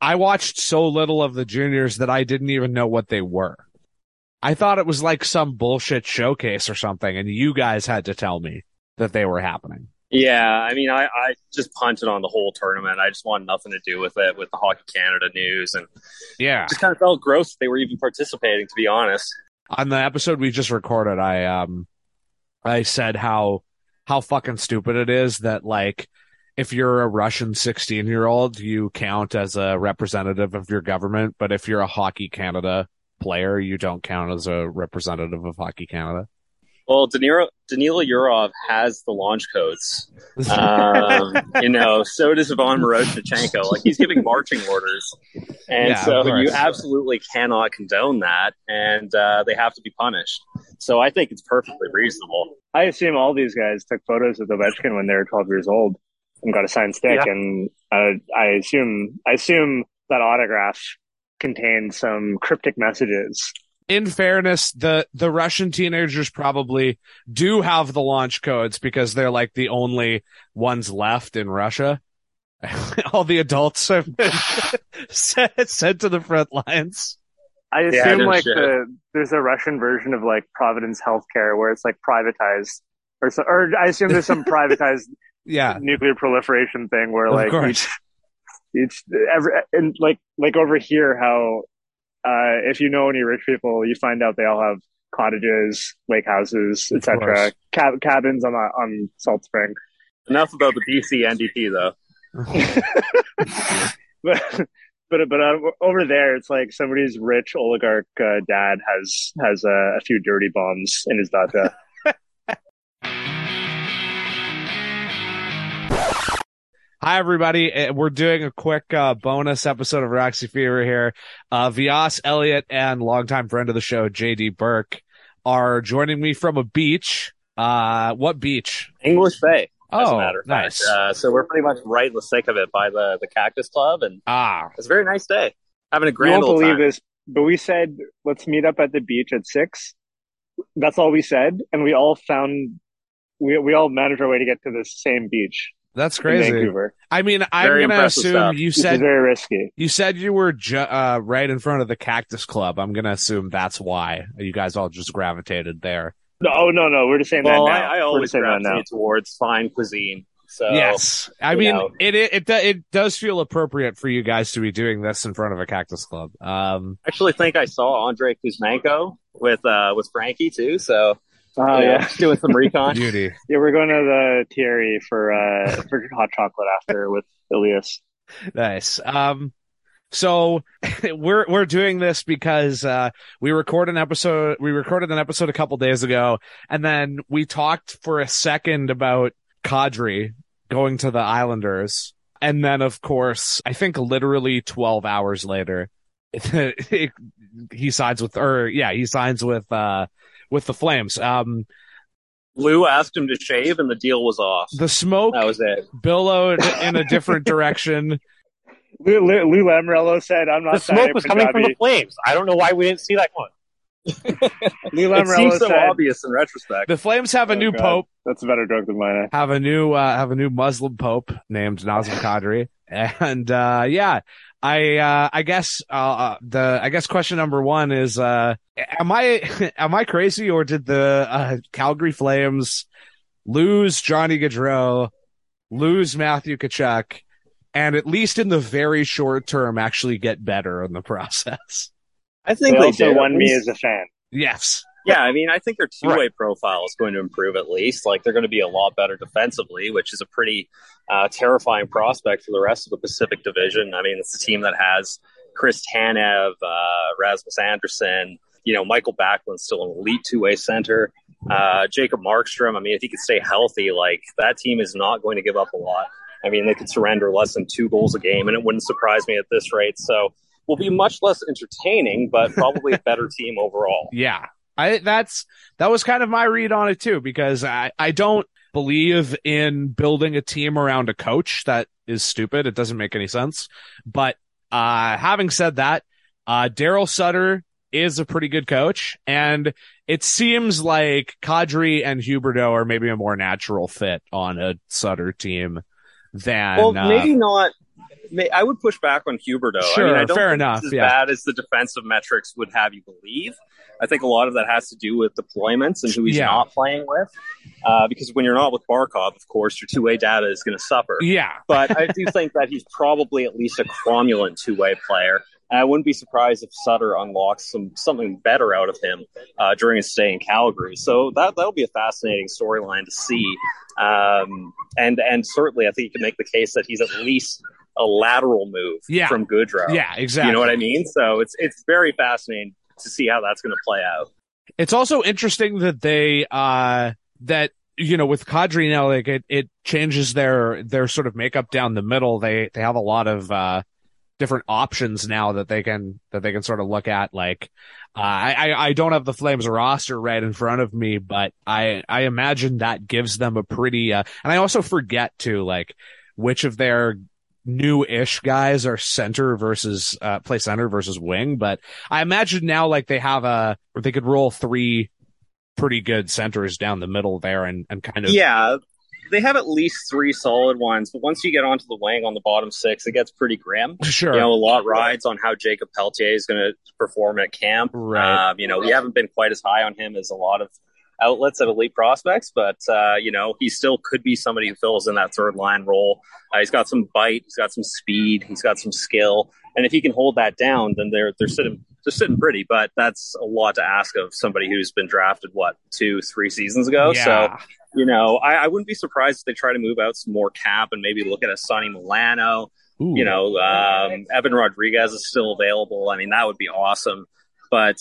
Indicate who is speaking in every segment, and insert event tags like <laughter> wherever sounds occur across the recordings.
Speaker 1: I watched so little of the juniors that I didn't even know what they were. I thought it was like some bullshit showcase or something, and you guys had to tell me that they were happening.
Speaker 2: Yeah, I mean, I, I just punted on the whole tournament. I just wanted nothing to do with it, with the Hockey Canada news, and
Speaker 1: Yeah.
Speaker 2: just kind of felt gross that they were even participating. To be honest,
Speaker 1: On the episode we just recorded, I um I said how how fucking stupid it is that like if you're a Russian 16 year old, you count as a representative of your government, but if you're a Hockey Canada player, you don't count as a representative of Hockey Canada.
Speaker 2: well, Danilo, Danila Yurov has the launch codes. <laughs> Um, you know, so does Ivan Miroshnichenko. Like he's giving marching orders, and
Speaker 1: Yeah,
Speaker 2: so you absolutely cannot condone that, and uh, they have to be punished. So I think it's perfectly reasonable.
Speaker 3: I assume all these guys took photos with Ovechkin when they were 12 years old and got a signed stick,
Speaker 4: Yeah.
Speaker 3: and uh, I assume I assume that autograph contained some cryptic messages.
Speaker 1: in fairness, the the Russian teenagers probably do have the launch codes because they're like the only ones left in Russia. <laughs> All the adults have been <laughs> sent, sent to the front lines.
Speaker 3: I assume
Speaker 2: no
Speaker 3: like
Speaker 2: shit.
Speaker 3: the there's a Russian version of like Providence Healthcare where it's like privatized, or so, or I assume there's some <laughs> privatized
Speaker 1: Yeah,
Speaker 3: nuclear proliferation thing where
Speaker 1: of
Speaker 3: like
Speaker 1: course.
Speaker 3: each each every and like like over here how uh if you know any rich people you find out they all have cottages lake houses etc. Cab- cabins on the, on salt spring
Speaker 2: Enough about the BC NDP, though. <laughs>
Speaker 3: but but but uh, over there it's like somebody's rich oligarch uh, dad has has uh, a few dirty bombs in his data <laughs>
Speaker 1: Hi, everybody. Uh, We're doing a quick uh, bonus episode of Roxy Fever here. Uh, Vias Elliott and longtime friend of the show, JD Burke, are joining me from a beach. Uh, what beach?
Speaker 2: English Bay, as a
Speaker 1: Oh,
Speaker 2: matter of
Speaker 1: nice.
Speaker 2: fact. Uh, so we're pretty much right in the thick of it by the the Cactus Club, and
Speaker 1: Ah,
Speaker 2: it's a very nice day. Having a
Speaker 3: you
Speaker 2: grand
Speaker 3: won't believe
Speaker 2: time.
Speaker 3: this but we said let's meet up at the beach at six that's all we said and we all found we we all managed our way to get to the same beach
Speaker 1: that's crazy.
Speaker 3: Vancouver.
Speaker 1: I mean, I'm
Speaker 2: Very
Speaker 1: gonna assume
Speaker 2: stuff.
Speaker 1: you
Speaker 3: This is
Speaker 1: said
Speaker 3: very risky.
Speaker 1: you said you were ju- uh, right in front of the Cactus Club. I'm gonna assume that's why you guys all just gravitated there.
Speaker 3: No, oh, no, no. We're just saying
Speaker 2: Well,
Speaker 3: that
Speaker 2: I,
Speaker 3: now.
Speaker 2: I
Speaker 3: We're
Speaker 2: always
Speaker 3: just that now.
Speaker 2: gravitate towards fine cuisine. So
Speaker 1: yes, I mean
Speaker 2: know.
Speaker 1: it, it it it does feel appropriate for you guys to be doing this in front of a Cactus Club. Um,
Speaker 2: I actually think I saw Andrei Kuzmenko with uh with Frankie too. So
Speaker 3: Oh
Speaker 2: you know,
Speaker 3: yeah, <laughs>
Speaker 2: doing some recon.
Speaker 1: beauty.
Speaker 3: yeah. We're going to the Thierry for uh for hot chocolate after with Ilias.
Speaker 1: Nice. Um, so <laughs> we're we're doing this because uh, we record an episode. We recorded an episode a couple days ago, and then we talked for a second about Kadri going to the Islanders, and then of course, I think literally twelve hours later, <laughs> he signs with, or yeah, he signs with uh with the Flames. Um,
Speaker 2: Lou asked him to shave, and the deal was off.
Speaker 1: the smoke
Speaker 2: That was it.
Speaker 1: billowed <laughs> in a different direction.
Speaker 3: Lou, Lou, Lou Lamoriello said, "I'm not
Speaker 4: The smoke
Speaker 3: signing
Speaker 4: was coming from the flames. I don't know why we didn't see that one. <laughs>
Speaker 3: Lou Lamoriello
Speaker 2: It
Speaker 3: Lamoriello
Speaker 2: seems so
Speaker 3: said,
Speaker 2: obvious in retrospect.
Speaker 1: The Flames have a
Speaker 3: Oh,
Speaker 1: new
Speaker 3: God.
Speaker 1: pope.
Speaker 3: "That's a better joke than mine."
Speaker 1: have a new uh, have a new Muslim pope named Nazem Kadri, and uh, yeah, I uh, I guess uh, uh, the I guess question number one is uh, am I <laughs> am I crazy or did the uh, Calgary Flames lose Johnny Gaudreau, lose Matthew Tkachuk, and at least in the very short term actually get better in the <laughs> process?
Speaker 2: I
Speaker 3: They
Speaker 2: think they,
Speaker 3: also
Speaker 2: did.
Speaker 3: won me as a fan.
Speaker 1: Yes.
Speaker 2: Yeah, I mean, I think their two way profile is going to improve at least. Like they're going to be a lot better defensively, which is a pretty uh, terrifying prospect for the rest of the Pacific Division. I mean, it's a team that has Chris Tanev, uh, Rasmus Andersson, you know, Michael Backlund's still an elite two way center. Uh, Jacob Markstrom, I mean, if he could stay healthy, like that team is not going to give up a lot. I mean, they could surrender less than two goals a game, and it wouldn't surprise me at this rate. So, will be much less entertaining, but probably a better team overall. <laughs>
Speaker 1: Yeah. I that's that was kind of my read on it too because I I don't believe in building a team around a coach that is stupid. It doesn't make any sense. But uh having said that, uh Daryl Sutter is a pretty good coach and it seems like Kadri and Huberdeau are maybe a more natural fit on a Sutter team than
Speaker 2: Well,
Speaker 1: uh,
Speaker 2: maybe not. May, I would push back on Huberdeau. I
Speaker 1: Sure,
Speaker 2: mean, I don't
Speaker 1: fair
Speaker 2: think
Speaker 1: enough,
Speaker 2: It's as
Speaker 1: yeah.
Speaker 2: bad as the defensive metrics would have you believe. I think a lot of that has to do with deployments and who he's
Speaker 1: Yeah.
Speaker 2: not playing with. Uh, because when you're not with Barkov, of course, your two way data is going to suffer.
Speaker 1: Yeah. <laughs>
Speaker 2: But I do think that he's probably at least a cromulent two way player. And I wouldn't be surprised if Sutter unlocks some something better out of him uh, during his stay in Calgary. So that that'll be a fascinating storyline to see. Um, and and certainly, I think you can make the case that he's at least a lateral move
Speaker 1: Yeah.
Speaker 2: from Gaudreau.
Speaker 1: Yeah, exactly.
Speaker 2: You know what I mean? So it's it's very fascinating to see how that's going to play out.
Speaker 1: It's also interesting that they uh that you know with Kadri now like it it changes their their sort of makeup down the middle. They they have a lot of uh different options now that they can that they can sort of look at like uh, I, I I don't have the Flames roster right in front of me, but I I imagine that gives them a pretty uh, and I also forget to like which of their new-ish guys are center versus uh play center versus wing, but I imagine now like they have a or they could roll three pretty good centers down the middle there and and kind of
Speaker 2: Yeah, they have at least three solid ones, but once you get onto the wing on the bottom six, it gets pretty grim. <laughs>
Speaker 1: sure
Speaker 2: You know, a lot rides on how Jakob Pelletier is going to perform at camp.
Speaker 1: Right.
Speaker 2: Um, you know, we haven't been quite as high on him as a lot of outlets at elite prospects, but uh, you know, he still could be somebody who fills in that third line role. Uh, he's got some bite, he's got some speed, he's got some skill, and if he can hold that down, then they're they're sitting they're sitting pretty. But that's a lot to ask of somebody who's been drafted what two three seasons ago. So you know, I, I wouldn't be surprised if they try to move out some more cap and maybe look at a Sonny Milano.
Speaker 1: Ooh.
Speaker 2: You know, um, Evan Rodrigues is still available. I mean, that would be awesome. But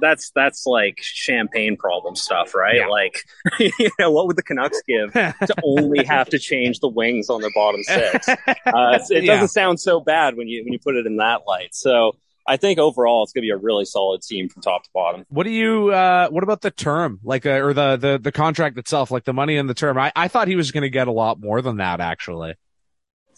Speaker 2: that's that's like champagne problem stuff, right?
Speaker 1: Yeah.
Speaker 2: Like, <laughs> you know, what would the Canucks give to <laughs> only have to change the wings on their bottom six? <laughs> Uh, it
Speaker 1: Yeah.
Speaker 2: doesn't sound so bad when you when you put it in that light. So I think overall it's going to be a really solid team from top to bottom.
Speaker 1: What do you uh what about the term? Like uh, or the the the contract itself, like the money and the term. I I thought he was going to get a lot more than that actually.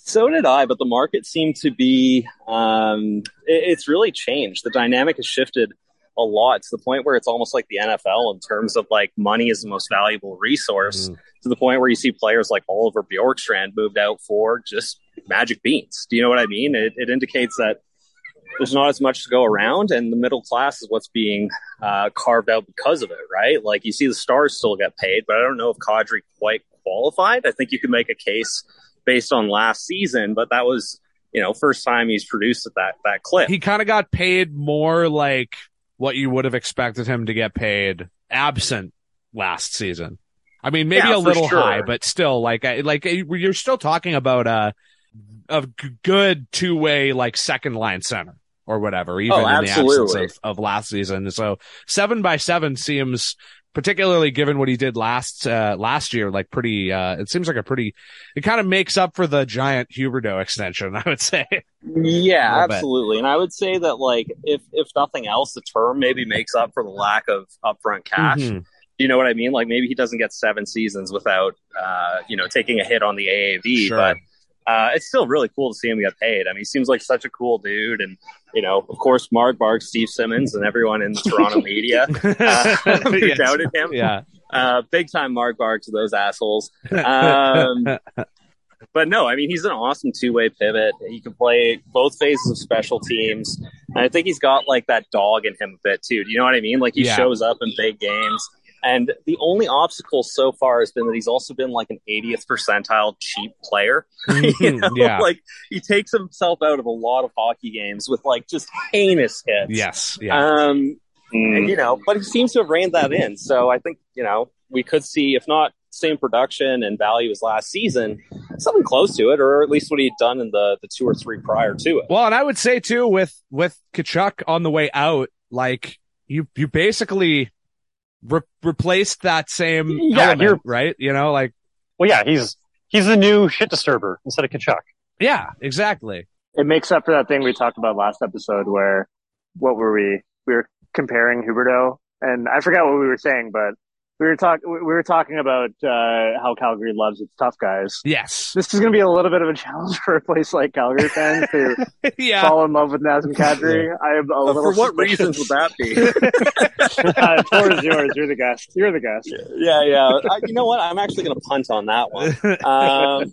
Speaker 2: So did I, but the market seemed to be, um, it, it's really changed. The dynamic has shifted a lot to the point where it's almost like the NFL in terms of like money is the most valuable resource
Speaker 1: Mm.
Speaker 2: to the point where you see players like Oliver Bjorkstrand moved out for just magic beans. Do you know what I mean? It, it indicates that there's not as much to go around and the middle class is what's being uh, carved out because of it, right? Like you see the stars still get paid, but I don't know if Kadri quite qualified. I think you could make a case based on last season, but that was, you know, first time he's produced at that, that clip.
Speaker 1: He kind of got paid more like what you would have expected him to get paid absent last season. I mean, maybe
Speaker 2: Yeah,
Speaker 1: a little
Speaker 2: sure.
Speaker 1: high, but still, like, like uh, you're still talking about a a good two way like second line center or whatever, even
Speaker 2: Oh,
Speaker 1: in the absence of, of last season. So seven by seven seems, particularly given what he did last uh last year, like pretty. uh It seems like a pretty. It kind of makes up for the giant Huberdeau extension, <laughs> I would say.
Speaker 2: Yeah,
Speaker 1: little bit.
Speaker 2: absolutely. And I would say that like if if nothing else, the term maybe makes up for the lack of upfront cash.
Speaker 1: Mhm.
Speaker 2: You know what I mean? Like maybe he doesn't get seven seasons without uh, you know, taking a hit on the AAV,
Speaker 1: Sure.
Speaker 2: but uh, it's still really cool to see him get paid. I mean, he seems like such a cool dude, and you know, of course, Mark Bark, Steve Simmons, and everyone in the Toronto media <laughs> uh, <laughs> who
Speaker 1: Yes.
Speaker 2: doubted him.
Speaker 1: Yeah.
Speaker 2: Uh, big time Mark Bark to those assholes. Um, <laughs> but no, I mean, he's an awesome two way pivot. He can play both phases of special teams. And I think he's got like that dog in him a bit too. Do you know what I mean? Like he
Speaker 1: Yeah.
Speaker 2: shows up in big games. And the only obstacle so far has been that he's also been like an 80th percentile cheap player. <laughs> you know,
Speaker 1: yeah.
Speaker 2: like he takes himself out of a lot of hockey games with like just heinous hits.
Speaker 1: yes. Yeah.
Speaker 2: Um, and, you know, but he seems to have reined that in. So I think, you know, we could see, if not same production and value as last season, something close to it, or at least what he'd done in the, the two or three prior to it.
Speaker 1: Well, and I would say too, with with Tkachuk on the way out, like you you basically re- replaced that same
Speaker 4: Yeah,
Speaker 1: element,
Speaker 4: you're-
Speaker 1: right? You know, like
Speaker 4: Well, yeah, he's he's the new shit disturber instead of Tkachuk.
Speaker 1: yeah, exactly.
Speaker 3: It makes up for that thing we talked about last episode where what were we? We were comparing Huberdeau, and I forgot what we were saying, but we were talking we were talking about uh, how Calgary loves its tough guys.
Speaker 1: Yes.
Speaker 3: This is going to be a little bit of a challenge <laughs> for a place like Calgary fans to <laughs>
Speaker 1: yeah.
Speaker 3: fall in love with Nazem Kadri. I am a
Speaker 2: Uh,
Speaker 3: little
Speaker 2: for what reasons would that be? <laughs>
Speaker 3: uh, floor is yours. You're the guest. You're the guest.
Speaker 2: yeah, yeah. I, you know what? I'm actually going to punt on that one. Um,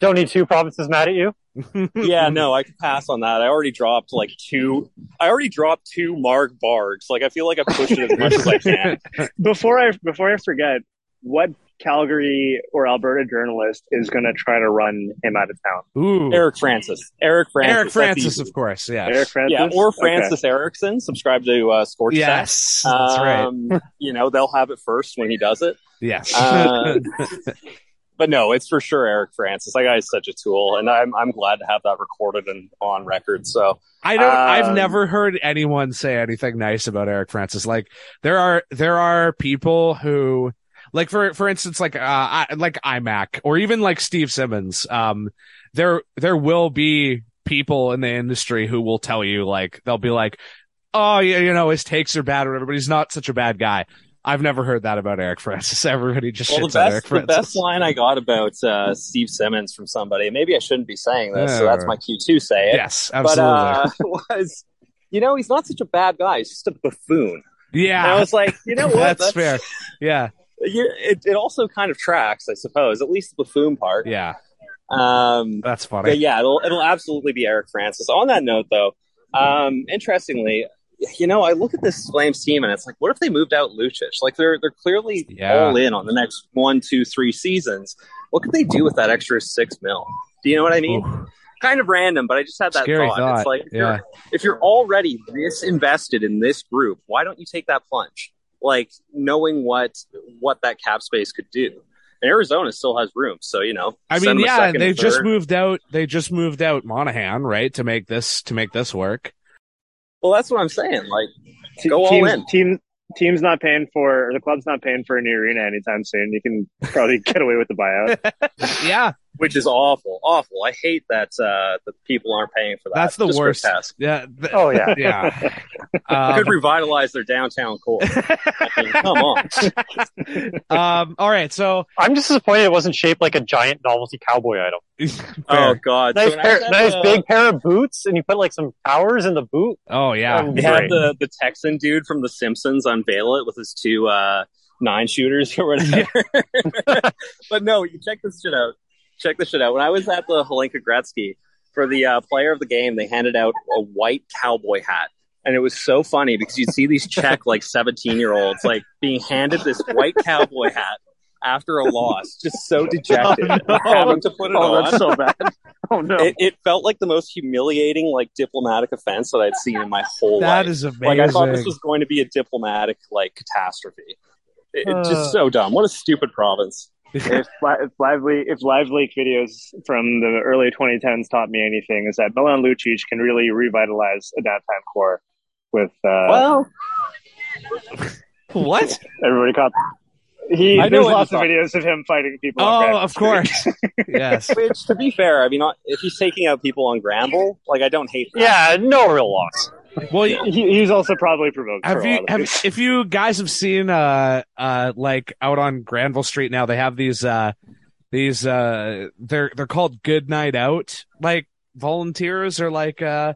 Speaker 4: Don't need two provinces mad at you. <laughs>
Speaker 2: yeah, no, I could pass on that. I already dropped like two. I already dropped two Mark Bargs. Like I feel like I pushed it as much as I can. <laughs>
Speaker 3: Before I before I forget, what Calgary or Alberta journalist is going to try to run him out of town?
Speaker 1: Ooh,
Speaker 2: Eric Francis. Eric Francis.
Speaker 1: Eric Francis, of course. Yeah.
Speaker 3: Eric Francis,
Speaker 2: Yeah, or
Speaker 3: Okay.
Speaker 2: Francis Erickson. Subscribe to uh, Sports
Speaker 1: Yes, that's right.
Speaker 2: Um, you know they'll have it first when he does it.
Speaker 1: Yes.
Speaker 2: Uh, <laughs> but no, it's for sure Eric Francis. That guy is such a tool, and I'm I'm glad to have that recorded and on record. So
Speaker 1: I don't. I've
Speaker 2: Um,
Speaker 1: never heard anyone say anything nice about Eric Francis. Like there are there are people who, like for for instance, like uh I, like iMac or even like Steve Simmons. Um, there there will be people in the industry who will tell you like they'll be like, oh yeah, you know his takes are bad or whatever, but he's not such a bad guy. I've never heard that about Eric Francis. <laughs> Everybody just
Speaker 2: well, the
Speaker 1: shits on Eric
Speaker 2: best the
Speaker 1: Francis.
Speaker 2: best line I got about uh, Steve Simmons from somebody. Maybe I shouldn't be saying this, so that's my cue to say it.
Speaker 1: Yes,
Speaker 2: but
Speaker 1: absolutely.
Speaker 2: uh, <laughs> was you know he's not such a bad guy. He's just a buffoon. And I was like, you know <laughs> what?
Speaker 1: that's, fair. Yeah,
Speaker 2: You, it, it also kind of tracks, I suppose. At least the buffoon part.
Speaker 1: yeah,
Speaker 2: Um,
Speaker 1: that's funny.
Speaker 2: but yeah, it'll it'll absolutely be Eric Francis. On that note, though, um, interestingly, you know, I look at this Flames team and it's like, what if they moved out Lucic? Like they're they're clearly
Speaker 1: Yeah.
Speaker 2: all in on the next one, two, three seasons. What could they do with that extra six mil? Do you know what I mean?
Speaker 1: Ooh,
Speaker 2: Kind of random, but I just had that
Speaker 1: Scary
Speaker 2: thought.
Speaker 1: thought.
Speaker 2: It's like if,
Speaker 1: Yeah.
Speaker 2: you're, if you're already this invested in this group, why don't you take that plunge? Like knowing what what that cap space could do. And Arizona still has room, so you know.
Speaker 1: I mean, yeah, they just moved out. They just moved out Monahan, right, to make this to make this work.
Speaker 2: Well, that's what I'm saying. Like,
Speaker 3: Te-
Speaker 2: Go all
Speaker 3: teams,
Speaker 2: in.
Speaker 3: Team, team's not paying for, or the club's not paying for a new arena anytime soon. You can probably <laughs> get away with the buyout. <laughs>
Speaker 1: Yeah,
Speaker 2: which is awful, awful. I hate that uh, that people aren't paying for that.
Speaker 1: That's the
Speaker 2: Just
Speaker 1: worst.
Speaker 2: grotesque.
Speaker 1: yeah, th-
Speaker 4: Oh yeah.
Speaker 1: yeah. <laughs>
Speaker 2: It
Speaker 1: Um,
Speaker 2: could revitalize their downtown core. I <laughs> mean, come on.
Speaker 1: um, all right, so
Speaker 4: I'm just disappointed it wasn't shaped like a giant novelty cowboy item. <laughs>
Speaker 2: Oh. God!
Speaker 4: Nice,
Speaker 2: So
Speaker 4: pair, nice
Speaker 2: the-
Speaker 4: big pair of boots, and you put like some towers in the boot.
Speaker 1: Oh yeah,
Speaker 4: Um,
Speaker 2: They had the the Texan dude from The Simpsons unveil it with his two uh, nine shooters or whatever. but no, you check this shit out. Check this shit out. When I was at the Hlinka Gretzky for the uh, player of the game, they handed out a white cowboy hat. And it was so funny because you'd see these Czech like 17 year olds like being handed this white cowboy hat after a loss, just so dejected, <laughs>
Speaker 1: Oh, no.
Speaker 2: having to put it
Speaker 3: oh,
Speaker 2: on.
Speaker 3: that's so bad. <laughs> Oh no.
Speaker 2: It, it felt like the most humiliating, like diplomatic offense that I'd seen in my whole life.
Speaker 1: that is amazing.
Speaker 2: Like I thought this was going to be a diplomatic like catastrophe. It, it's
Speaker 4: Uh.
Speaker 2: just so dumb. What a stupid province.
Speaker 3: If, li- if lively if LiveLeak videos from the early 2010s taught me anything is that Milan Lucic can really revitalize a downtown core with uh,
Speaker 2: Well, <laughs>
Speaker 1: what?
Speaker 3: everybody caught he
Speaker 2: I
Speaker 3: there's lots of
Speaker 2: thought.
Speaker 3: videos of him fighting people
Speaker 1: Oh,
Speaker 3: Granville
Speaker 1: of course. <laughs> yes.
Speaker 2: which to be fair, I mean, if he's taking out people on Granville, like I don't hate that.
Speaker 4: Yeah, no real loss.
Speaker 1: Well,
Speaker 3: he, he's also probably provoked for
Speaker 1: have
Speaker 3: a
Speaker 1: you
Speaker 3: lot of
Speaker 1: have
Speaker 3: these.
Speaker 1: if you guys have seen uh uh like out on Granville Street now they have these uh these uh they're they're called Good Night Out like volunteers or like uh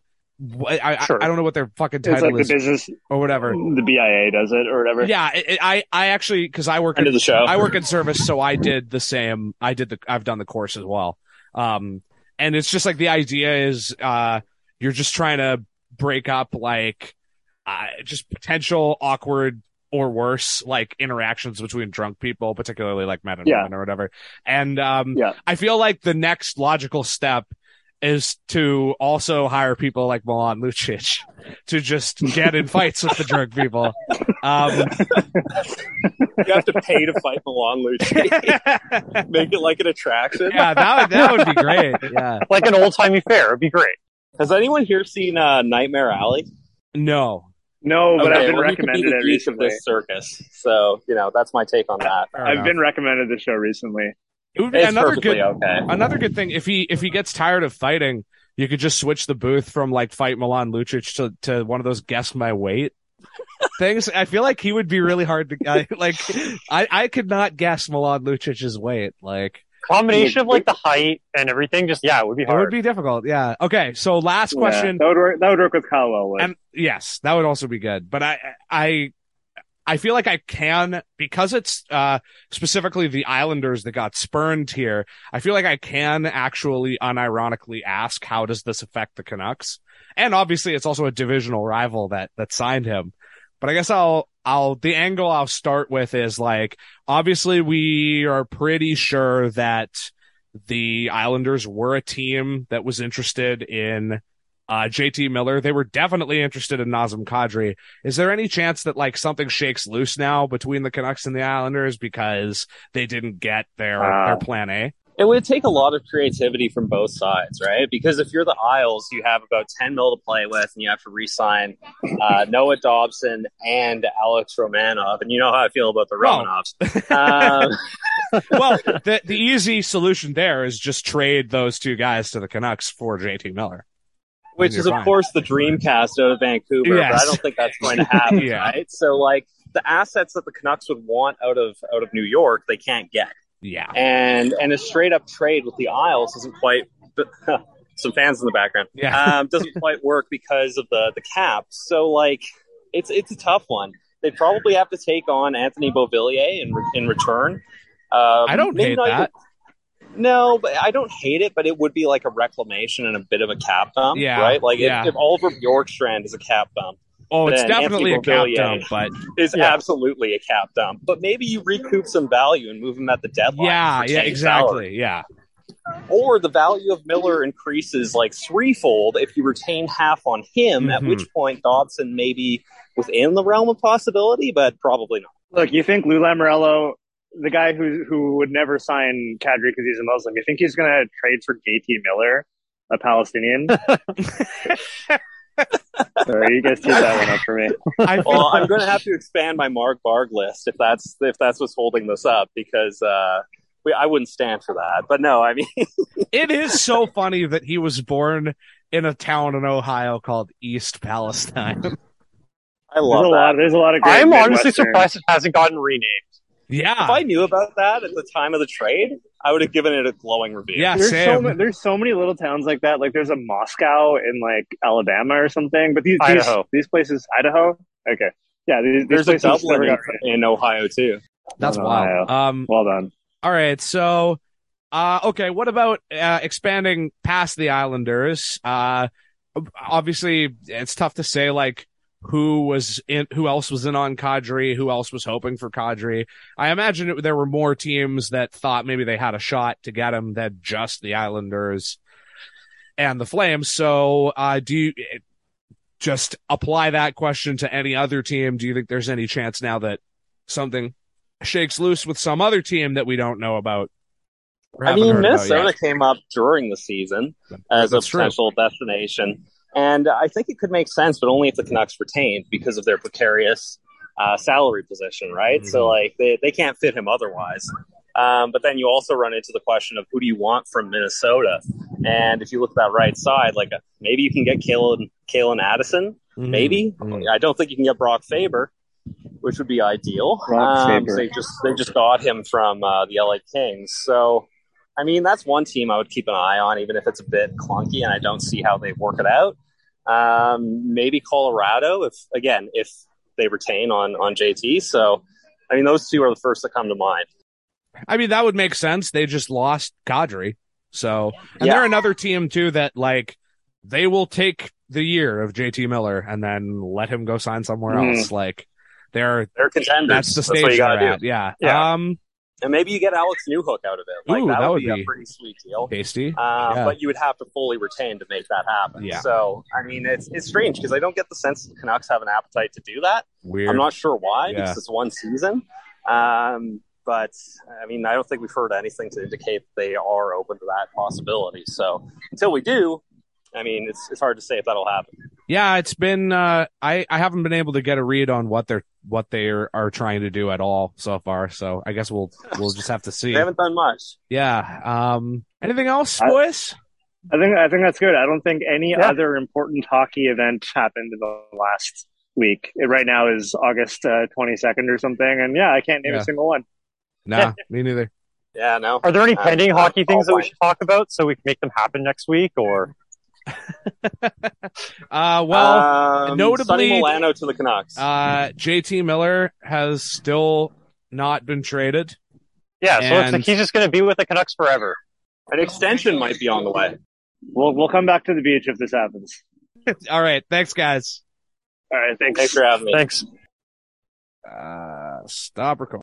Speaker 1: I I,
Speaker 4: Sure.
Speaker 1: I don't know what their fucking
Speaker 3: it's
Speaker 1: title
Speaker 3: like the
Speaker 1: is
Speaker 3: business
Speaker 1: or whatever.
Speaker 3: the BIA does it or whatever
Speaker 1: Yeah, it, it- I I actually because I work
Speaker 2: End
Speaker 1: in,
Speaker 2: the show.
Speaker 1: I work in service, so I did the same. I did the I've done the course as well. Um, and it's just like the idea is uh you're just trying to break up like uh, just potential awkward or worse like interactions between drunk people, particularly like men and
Speaker 3: Yeah.
Speaker 1: women or whatever. And um,
Speaker 3: Yeah.
Speaker 1: I feel like the next logical step is to also hire people like Milan Lucic <laughs> to just get in fights with the drunk people. Um,
Speaker 2: You have to pay to fight Milan Lucic. <laughs> Make it like an attraction.
Speaker 1: yeah, that would, that would be great. Yeah.
Speaker 4: Like an old timey fair. It'd be great.
Speaker 2: Has anyone here seen uh, Nightmare Alley?
Speaker 1: No.
Speaker 3: no but
Speaker 2: Okay,
Speaker 3: I've been
Speaker 2: well, he could be
Speaker 3: recommended
Speaker 2: the
Speaker 3: it
Speaker 2: geek of this circus. So you know that's my take on that.
Speaker 3: I've
Speaker 1: enough.
Speaker 3: been recommended the show recently
Speaker 1: It would be
Speaker 2: It's
Speaker 1: another good
Speaker 2: okay.
Speaker 1: another good thing if he if he gets tired of fighting, you could just switch the booth from like fight Milan Lucic to, to one of those guess my weight <laughs> things. I feel like he would be really hard to I, like. I I could not guess Milan Lucic's weight. Like
Speaker 4: Combination of like the height and everything. Just yeah, it would be hard.
Speaker 1: it would be difficult. Yeah. Okay. So last question.
Speaker 3: yeah, that would work that would work with Kyle Wellwood
Speaker 1: And yes, that would also be good. But I, I, I feel like I can because it's uh specifically the Islanders that got spurned here. I feel like I can actually unironically ask how does this affect the Canucks? And obviously it's also a divisional rival that that signed him. But I guess I'll I'll the angle I'll start with is like obviously we are pretty sure that the Islanders were a team that was interested in uh, JT Miller. They were definitely interested in Nazem Kadri. Is there any chance that like something shakes loose now between the Canucks and the Islanders because they didn't get their
Speaker 3: Uh,
Speaker 1: their plan A?
Speaker 2: It would take a lot of creativity from both sides, right? Because if you're the Isles, you have about 10 mil to play with, and you have to re-sign uh, Noah Dobson and Alex Romanov, and you know how I feel about the. Romanovs. <laughs> um, <laughs>
Speaker 1: well, the the easy solution there is just trade those two guys to the Canucks for JT Miller.
Speaker 2: which is of course the Dreamcast out of Vancouver,
Speaker 1: Yes.
Speaker 2: but I don't think that's going to <laughs> happen,
Speaker 1: Yeah.
Speaker 2: right? So like the assets that the Canucks would want out of out of New York, they can't get,
Speaker 1: Yeah.
Speaker 2: and and a straight up trade with the Isles isn't quite. <laughs> Some fans in the background.
Speaker 1: Yeah.
Speaker 2: um, doesn't quite work because of the the cap. So like, it's it's a tough one. They'd probably have to take on Anthony Beauvillier in in return. Um,
Speaker 1: I don't hate that.
Speaker 2: no, but I don't hate it, but it would be like a reclamation and a bit of a cap dump,
Speaker 1: Yeah,
Speaker 2: right? Like
Speaker 1: yeah.
Speaker 2: if, if Oliver Bjorkstrand is a cap dump,
Speaker 1: Oh, it's definitely a cap dump, but <laughs>
Speaker 2: is
Speaker 4: Yeah.
Speaker 2: absolutely a cap dump. But maybe you recoup some value and move him at the deadline.
Speaker 1: yeah, yeah, exactly.
Speaker 2: salary.
Speaker 1: Yeah.
Speaker 2: Or the value of Miller increases like threefold if you retain half on him. At
Speaker 1: Mhm.
Speaker 2: which point Dobson may be within the realm of possibility, but probably not.
Speaker 3: Look, you think Lou Lamoriello, the guy who who would never sign Kadri because he's a Muslim, you think he's going to trade for JT Miller, a Palestinian? <laughs> Sorry, you guys teed that one up for me. <laughs>
Speaker 1: I feel
Speaker 2: Well, I'm going to have to expand my Mark Barg list if that's if that's what's holding this up because uh, we, I wouldn't stand for that. But no, I mean, <laughs>
Speaker 1: it is so funny that he was born in a town in Ohio called East Palestine.
Speaker 2: I
Speaker 3: There's
Speaker 2: love
Speaker 3: a
Speaker 2: that.
Speaker 3: lot. There's a lot of. Great
Speaker 4: I'm honestly surprised it hasn't gotten renamed.
Speaker 1: Yeah.
Speaker 2: If I knew about that at the time of the trade, I would have given it a glowing review.
Speaker 1: Yeah,
Speaker 3: There's so
Speaker 1: Sam.
Speaker 3: many, there's so many little towns like that. Like there's a Moscow in like Alabama or something. But these these, these places, Idaho. Okay, yeah. These, these
Speaker 2: There's a
Speaker 3: places
Speaker 2: Dublin in,
Speaker 3: got-
Speaker 2: in Ohio too.
Speaker 1: That's
Speaker 3: Ohio.
Speaker 1: wild. Um,
Speaker 3: Well done.
Speaker 1: all right. So, uh, okay. What about, uh, expanding past the Islanders? Uh, obviously it's tough to say like who was in, who else was in on Kadri, who else was hoping for Kadri. I imagine it, there were more teams that thought maybe they had a shot to get him than just the Islanders and the Flames. So, uh, do you just apply that question to any other team? Do you think there's any chance now that something shakes loose with some other team that we don't know about?
Speaker 2: I mean, Minnesota came up during the season as a
Speaker 1: That's true.
Speaker 2: potential destination, and I think it could make sense, but only if the Canucks retained because of their precarious uh, salary position, right?
Speaker 1: Mhm.
Speaker 2: So, like, they, they can't fit him otherwise. Um, but then you also run into the question of who do you want from Minnesota? And if you look at that right side, like maybe you can get Calen, Calen Addison,
Speaker 1: Mhm.
Speaker 2: maybe.
Speaker 1: Mhm.
Speaker 2: I don't think you can get Brock Faber, which would be ideal. Um, they just they just got him from uh, the LA Kings, so I mean that's one team I would keep an eye on, even if it's a bit clunky and I don't see how they work it out. Um, maybe Colorado, if again if they retain on on JT. So I mean those two are the first that come to mind.
Speaker 1: I mean, that would make sense. They just lost Kadri. So, and
Speaker 2: Yeah.
Speaker 1: they're another team too that like they will take the year of JT Miller and then let him go sign somewhere
Speaker 3: Mhm.
Speaker 1: else. Like they're
Speaker 2: They're contenders.
Speaker 1: that's the stage
Speaker 2: you
Speaker 1: they're at.
Speaker 2: do.
Speaker 1: Yeah.
Speaker 4: Yeah.
Speaker 1: Um,
Speaker 2: And maybe you get Alex Newhook out of it. Like
Speaker 1: Ooh,
Speaker 2: that,
Speaker 1: that
Speaker 2: would be,
Speaker 1: be-
Speaker 2: a pretty sweet deal.
Speaker 1: tasty.
Speaker 2: Uh,
Speaker 1: Yeah.
Speaker 2: But you would have to fully retain to make that happen.
Speaker 1: Yeah.
Speaker 2: So, I mean, it's it's strange because I don't get the sense the Canucks have an appetite to do that.
Speaker 1: Weird.
Speaker 2: I'm not sure why
Speaker 1: Yeah.
Speaker 2: because it's one season. Um, but I mean, I don't think we've heard anything to indicate they are open to that possibility. So until we do, I mean, it's it's hard to say if that'll happen.
Speaker 1: yeah, it's been uh I I haven't been able to get a read on what they're what they are, are trying to do at all so far. So I guess we'll we'll just have to see.
Speaker 2: They haven't done much.
Speaker 1: Yeah. Um anything else,
Speaker 3: I-
Speaker 1: boys?
Speaker 3: I think I think that's good. I don't think any
Speaker 4: Yeah.
Speaker 3: other important hockey event happened in the last week. It right now is August twenty second or something, and yeah, I can't name
Speaker 1: Yeah.
Speaker 3: a single one.
Speaker 1: Nah, me neither.
Speaker 2: Yeah, no.
Speaker 4: Are there any
Speaker 2: Uh,
Speaker 4: pending
Speaker 2: uh,
Speaker 4: hockey things that we should talk about so we can make them happen next week? Or <laughs>
Speaker 1: Uh, well,
Speaker 2: um,
Speaker 1: notably-
Speaker 2: Sonny Milano to the Canucks.
Speaker 1: uh, JT Miller has still not been traded.
Speaker 4: Yeah, so it looks like he's just going to be with the Canucks forever.
Speaker 2: An extension might be on the way.
Speaker 3: We'll we'll come back to the beach if this happens. <laughs>
Speaker 1: All right. Thanks, guys.
Speaker 3: All right, thanks.
Speaker 2: Thanks for having me.
Speaker 4: Thanks.
Speaker 1: Uh, stop recording.